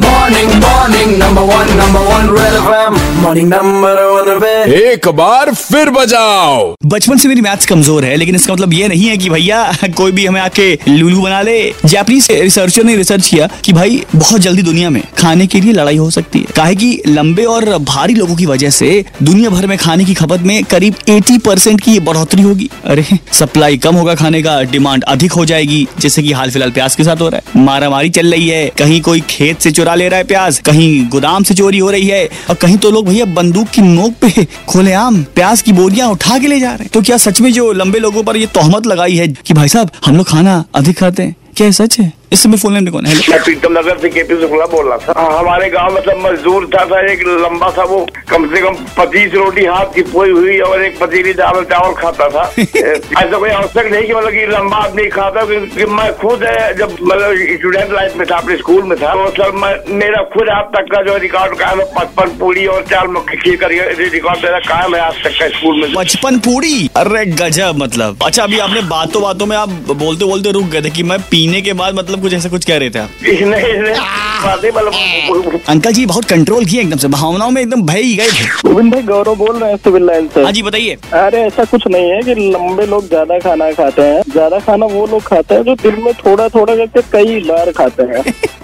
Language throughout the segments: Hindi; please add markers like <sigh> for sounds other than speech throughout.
Morning, morning, number one, number one, Red FM. Morning, number one, Red. एक बार फिर बजाओ। बचपन से मेरी मैथ्स कमज़ोर है लेकिन इसका मतलब ये नहीं है कि भैया कोई भी हमें आके लूलू बना ले। जापानीज रिसर्चर ने रिसर्च किया कि भाई बहुत जल्दी दुनिया में खाने के लिए लड़ाई हो सकती है। काहे कि लंबे और भारी लोगों की वजह से दुनिया भर में खाने की खपत में करीब 80 परसेंट की बढ़ोतरी होगी। अरे सप्लाई कम होगा खाने का डिमांड अधिक हो जाएगी जैसे की हाल फ़िलहाल प्याज के साथ हो रहा है। मारामारी चल रही है कहीं कोई खेत से चुरा ले रहा है प्याज। कहीं गोदाम से चोरी हो रही है और कहीं तो लोग भैया बंदूक की नोक पे खुलेआम प्याज की बोरियाँ उठा के ले जा रहे हैं। तो क्या सच में जो लंबे लोगों पर ये तोहमत लगाई है कि भाई साहब, हम लोग खाना अधिक खाते हैं? क्या सच है? इस समय फ़ोन लेने कौन है। मैं प्रीतम नगर से केपी शुक्ला बोल रहा था। हाँ, हमारे गाँव में सब मजदूर था था एक लंबा सा वो कम से कम पच्चीस रोटी हाथ की पोई हुई और एक पतीली दाल चावल खाता था। <laughs> ऐसा कोई आवश्यक नहीं कि मतलब कि लंबा आदमी खाता क्योंकि मैं खुद है, जब मतलब स्टूडेंट लाइफ में था अपने स्कूल में था तो सर मैं मेरा खुद आज तक का जो रिकॉर्ड कायम है पचपन पूरी और चार मक्खी खीर का रिकॉर्ड मेरा कायम है आज तक का स्कूल में। पचपन पूरी? अरे गजब मतलब। अच्छा अभी आपने बातों बातों में आप बोलते बोलते रुक गए थे कि मैं पीने के बाद मतलब कुछ ऐसा कुछ कह रहे थे आप? नहीं नहीं मतलब अंकल जी बहुत कंट्रोल किए एकदम से भावनाओं में एकदम भय ही गए थे। गोविंद भाई गौरव बोल रहे हैं सिविल लाइन से। हाँ जी बताइए। अरे ऐसा कुछ नहीं है कि लंबे लोग ज़्यादा खाना खाते हैं। ज़्यादा खाना वो लोग खाते हैं जो दिन में थोड़ा थोड़ा करके कई बार खाते हैं।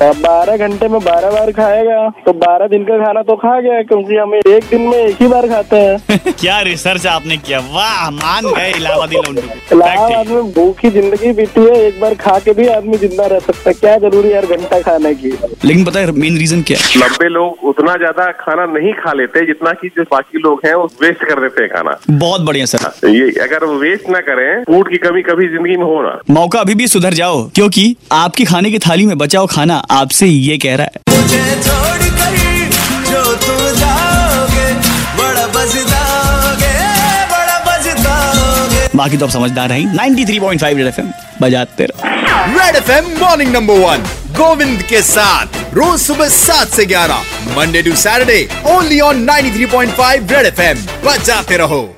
<laughs> बारह घंटे में बारह बार खाएगा तो बारह दिन का खाना तो खा गया क्योंकि हम एक दिन में एक ही बार खाते हैं। <laughs> क्या रिसर्च आपने किया? वाह मान गए इलाहाबादी इलाहाबाद है। में भूखी ज़िंदगी बीती है एक बार खा के भी आदमी ज़िंदा रह सकता क्या ज़रूरी है यार घंटा खाने की? लेकिन पता है मेन रीजन क्या है? लंबे लोग उतना ज़्यादा खाना नहीं खा लेते जितना की जो बाकी लोग हैं वो वेस्ट कर देते हैं खाना। बहुत बढ़िया सर ये अगर वेस्ट ना करें फ़ूड की कमी कभी ज़िंदगी में होना मौका अभी भी सुधर जाओ क्योंकि आपकी खाने की थाली में बचाओ खाना आपसे ये कह रहा है। बाकी तो आप समझदार हैं। 93.5 रेड एफएम बजाते रहो। Red FM morning number one Govind के साथ, रोज सुबह सात से ग्यारह Monday to Saturday only on 93.5 Red F M बजाते रहो।